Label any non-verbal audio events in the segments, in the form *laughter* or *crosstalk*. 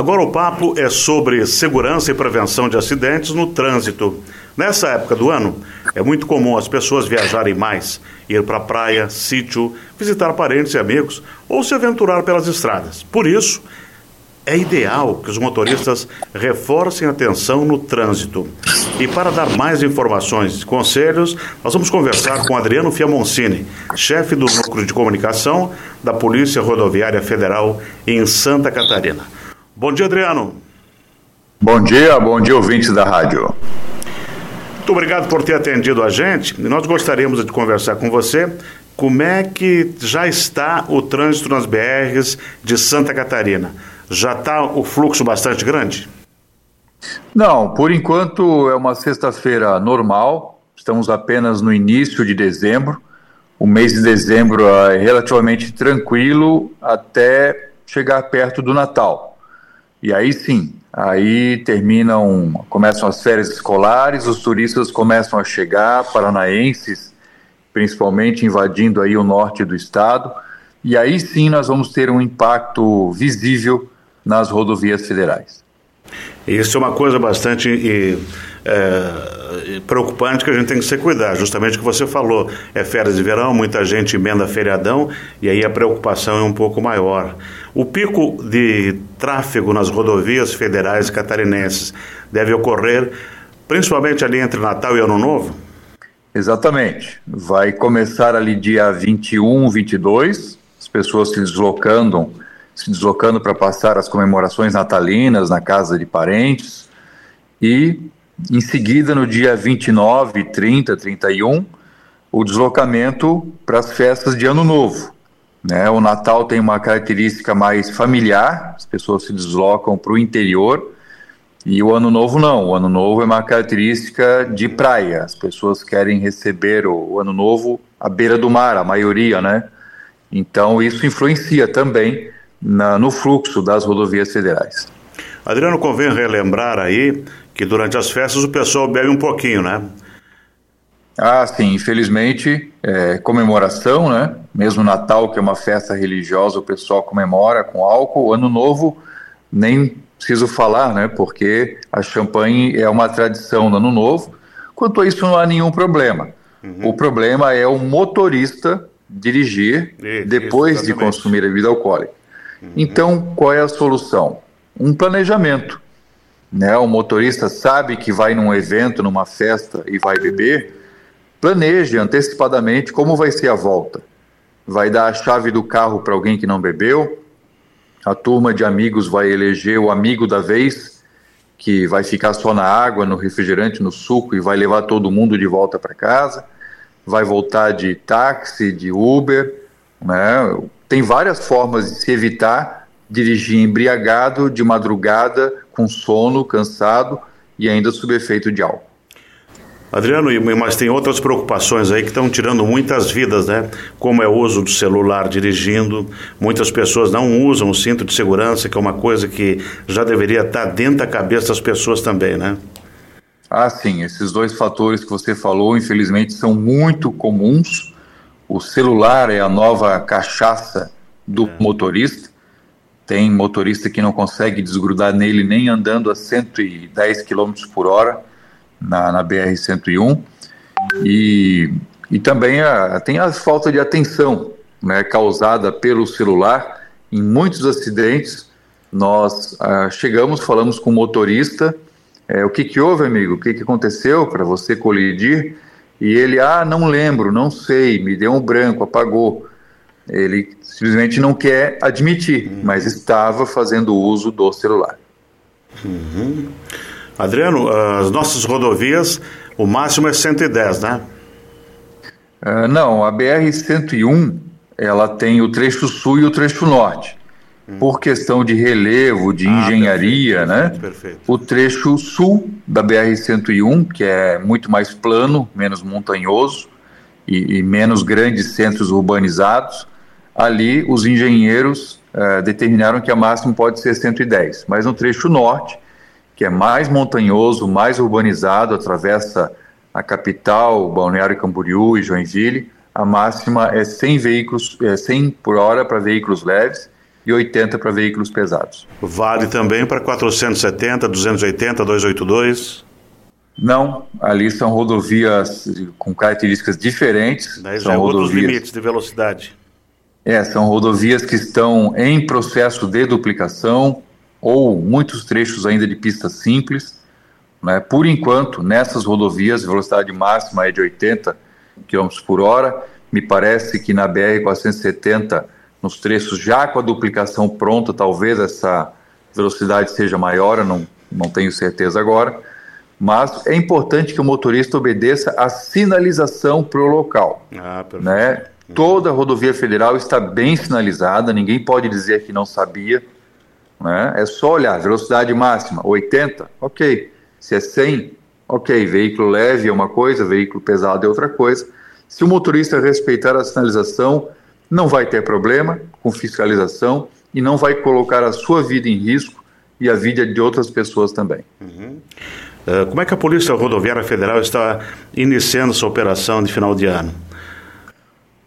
Agora o papo é sobre segurança e prevenção de acidentes no trânsito. Nessa época do ano, é muito comum as pessoas viajarem mais, ir para a praia, sítio, visitar parentes e amigos ou se aventurar pelas estradas. Por isso, é ideal que os motoristas reforcem a atenção no trânsito. E para dar mais informações e conselhos, nós vamos conversar com Adriano Fiamoncini, chefe do Núcleo de Comunicação da Polícia Rodoviária Federal em Santa Catarina. Bom dia, Adriano. Bom dia, bom dia, ouvintes da rádio. Muito obrigado por ter atendido a gente. Nós gostaríamos de conversar com você como é que já está o trânsito nas BRs de Santa Catarina. Já está o fluxo bastante grande? Não, por enquanto é uma sexta-feira normal. Estamos apenas no início de dezembro. O mês de dezembro é relativamente tranquilo até chegar perto do Natal. E aí sim, aí terminam, começam as férias escolares, os turistas começam a chegar, paranaenses, principalmente invadindo aí o norte do estado. E aí sim nós vamos ter um impacto visível nas rodovias federais. Isso é uma coisa bastante é, preocupante que a gente tem que se cuidar, justamente o que você falou. É férias de verão, muita gente emenda feriadão e aí a preocupação é um pouco maior. O pico de tráfego nas rodovias federais catarinenses deve ocorrer principalmente ali entre Natal e Ano Novo? Exatamente. Vai começar ali dia 21, 22, as pessoas se deslocando se deslocando para passar as comemorações natalinas na casa de parentes. E em seguida, no dia 29, 30, 31, o deslocamento para as festas de Ano Novo. Né? O Natal tem uma característica mais familiar, as pessoas se deslocam para o interior, e o Ano Novo não. O Ano Novo é uma característica de praia, as pessoas querem receber o, Ano Novo à beira do mar, a maioria, né? Então isso influencia também na, no fluxo das rodovias federais. Adriano, convém relembrar aí que durante as festas o pessoal bebe um pouquinho, né? Ah, sim, infelizmente, é, comemoração, né? Mesmo Natal, que é uma festa religiosa, o pessoal comemora com álcool. Ano Novo, nem preciso falar, né? Porque a champanhe é uma tradição do Ano Novo. Quanto a isso, não há nenhum problema. Uhum. O problema é o motorista dirigir isso, depois isso, de consumir a bebida alcoólica. Então, qual é a solução? Um planejamento. Né? O motorista sabe que vai num evento, numa festa e vai beber, planeje antecipadamente como vai ser a volta. Vai dar a chave do carro para alguém que não bebeu, a turma de amigos vai eleger o amigo da vez, que vai ficar só na água, no refrigerante, no suco e vai levar todo mundo de volta para casa, vai voltar de táxi, de Uber, né? Tem várias formas de se evitar dirigir embriagado, de madrugada, com sono, cansado e ainda sob efeito de álcool. Adriano, mas tem outras preocupações aí que estão tirando muitas vidas, né? Como é o uso do celular dirigindo. Muitas pessoas não usam o cinto de segurança, que é uma coisa que já deveria estar dentro da cabeça das pessoas também, né? Ah, sim. Esses dois fatores que você falou, infelizmente, são muito comuns o celular é a nova cachaça do é. motorista. Tem motorista que não consegue desgrudar nele nem andando a 110 km por hora na, na BR-101. E, e também a, tem a falta de atenção né, causada pelo celular. Em muitos acidentes, nós ah, chegamos, falamos com o motorista, é, o que, que houve, amigo? O que, que aconteceu para você colidir? E ele, ah, não lembro, não sei, me deu um branco, apagou. Ele simplesmente não quer admitir, uhum. mas estava fazendo uso do celular. Uhum. Adriano, as nossas rodovias, o máximo é 110, né? Uh, não, a BR-101, ela tem o trecho sul e o trecho norte. Por questão de relevo, de ah, engenharia, perfeito, né? Perfeito, perfeito. O trecho sul da BR-101, que é muito mais plano, menos montanhoso e, e menos grandes centros urbanizados, ali os engenheiros uh, determinaram que a máxima pode ser 110. Mas no trecho norte, que é mais montanhoso, mais urbanizado, atravessa a capital, Balneário Camboriú e Joinville, a máxima é 100 veículos, é 100 por hora para veículos leves e e 80 para veículos pesados. Vale também para 470, 280, 282? Não, ali são rodovias com características diferentes. Daí são é outros limites de velocidade. É, são rodovias que estão em processo de duplicação ou muitos trechos ainda de pista simples. Né? Por enquanto, nessas rodovias, a velocidade máxima é de 80 km por hora. Me parece que na BR-470, nos trechos já com a duplicação pronta, talvez essa velocidade seja maior, eu não, não tenho certeza agora. Mas é importante que o motorista obedeça a sinalização para o local. Ah, né? Toda a rodovia federal está bem sinalizada, ninguém pode dizer que não sabia. Né? É só olhar, velocidade máxima, 80, ok. Se é 100, ok. Veículo leve é uma coisa, veículo pesado é outra coisa. Se o motorista respeitar a sinalização, não vai ter problema com fiscalização e não vai colocar a sua vida em risco e a vida de outras pessoas também. Uhum. Uh, como é que a Polícia Rodoviária Federal está iniciando sua operação de final de ano?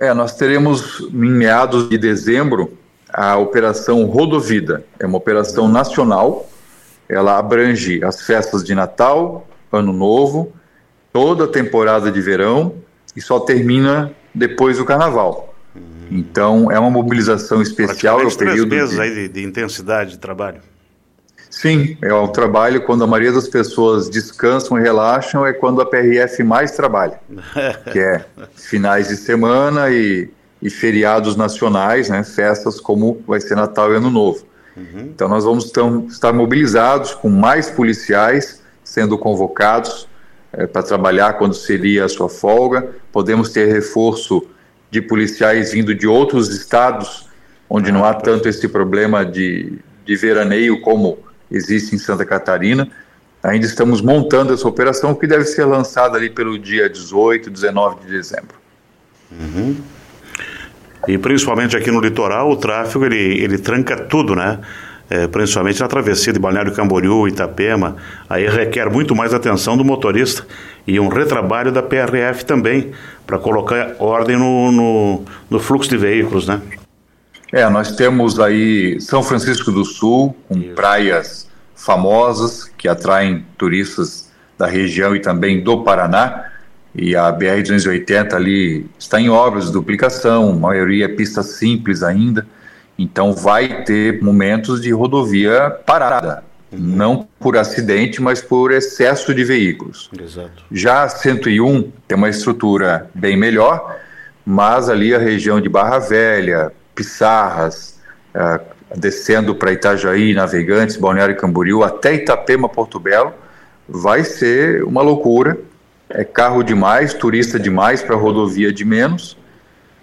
É, nós teremos em meados de dezembro a operação Rodovida. É uma operação nacional. Ela abrange as festas de Natal, Ano Novo, toda a temporada de verão e só termina depois do Carnaval. Uhum. Então é uma mobilização especial. É o período três meses de... aí de, de intensidade de trabalho. Sim, é o trabalho quando a maioria das pessoas descansam e relaxam é quando a PRF mais trabalha, que é *laughs* finais de semana e, e feriados nacionais, né, festas como vai ser Natal e Ano Novo. Uhum. Então nós vamos tão, estar mobilizados com mais policiais sendo convocados é, para trabalhar quando seria a sua folga. Podemos ter reforço de policiais vindo de outros estados onde não há tanto esse problema de, de veraneio como existe em Santa Catarina. Ainda estamos montando essa operação que deve ser lançada ali pelo dia 18, 19 de dezembro. Uhum. E principalmente aqui no litoral, o tráfego ele, ele tranca tudo, né? É, principalmente na travessia de Balneário Camboriú, Itapema, aí requer muito mais atenção do motorista e um retrabalho da PRF também, para colocar ordem no, no, no, fluxo de veículos, né? É, nós temos aí São Francisco do Sul, com Isso. praias famosas que atraem turistas da região e também do Paraná. E a BR-280 ali está em obras de duplicação, a maioria é pista simples ainda. Então vai ter momentos de rodovia parada, uhum. não por acidente, mas por excesso de veículos. Exato. Já a 101 tem uma estrutura bem melhor, mas ali a região de Barra Velha, Pissarras, uh, descendo para Itajaí, Navegantes, Balneário Camboriú, até Itapema, Porto Belo, vai ser uma loucura. É carro demais, turista demais para rodovia de menos.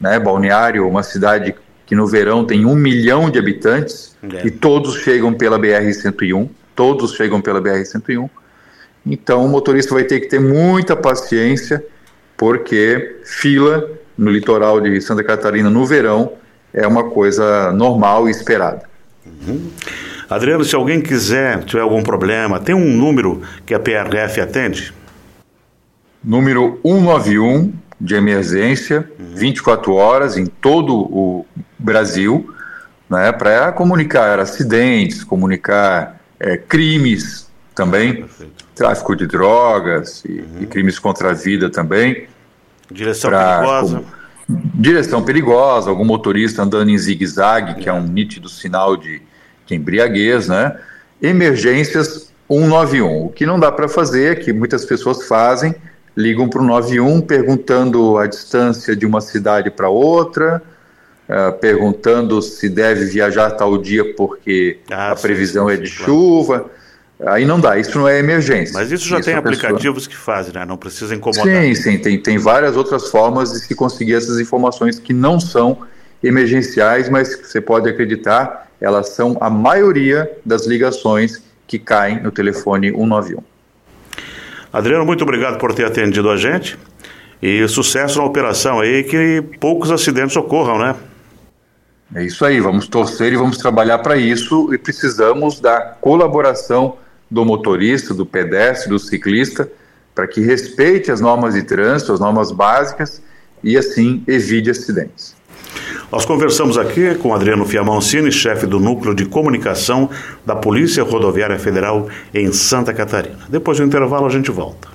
Né? Balneário, uma cidade que no verão tem um milhão de habitantes é. e todos chegam pela BR-101, todos chegam pela BR-101. Então o motorista vai ter que ter muita paciência, porque fila no litoral de Santa Catarina no verão é uma coisa normal e esperada. Uhum. Adriano, se alguém quiser, tiver algum problema, tem um número que a PRF atende? Número 191 de emergência, uhum. 24 horas em todo o Brasil, né, para comunicar acidentes, comunicar é, crimes também, Perfeito. tráfico de drogas e, uhum. e, crimes contra a vida também. Direção perigosa. Direção perigosa, algum motorista andando em zigue-zague, que é um nítido sinal de, de embriaguez, né? Emergências 191. O que não dá para fazer, é que muitas pessoas fazem, ligam para o 91 perguntando a distância de uma cidade para outra, uh, perguntando se deve viajar tal dia porque ah, a previsão sim, sim, é de sim, chuva. Aí não dá, isso não é emergência. Mas isso já isso tem aplicativos pessoa... que fazem, né? Não precisa incomodar. Sim, sim, tem, tem várias outras formas de se conseguir essas informações que não são emergenciais, mas você pode acreditar, elas são a maioria das ligações que caem no telefone 191. Adriano, muito obrigado por ter atendido a gente e sucesso na operação aí, que poucos acidentes ocorram, né? É isso aí, vamos torcer e vamos trabalhar para isso e precisamos da colaboração do motorista, do pedestre, do ciclista, para que respeite as normas de trânsito, as normas básicas e assim evite acidentes. Nós conversamos aqui com Adriano Fiamancini, chefe do Núcleo de Comunicação da Polícia Rodoviária Federal em Santa Catarina. Depois do intervalo, a gente volta.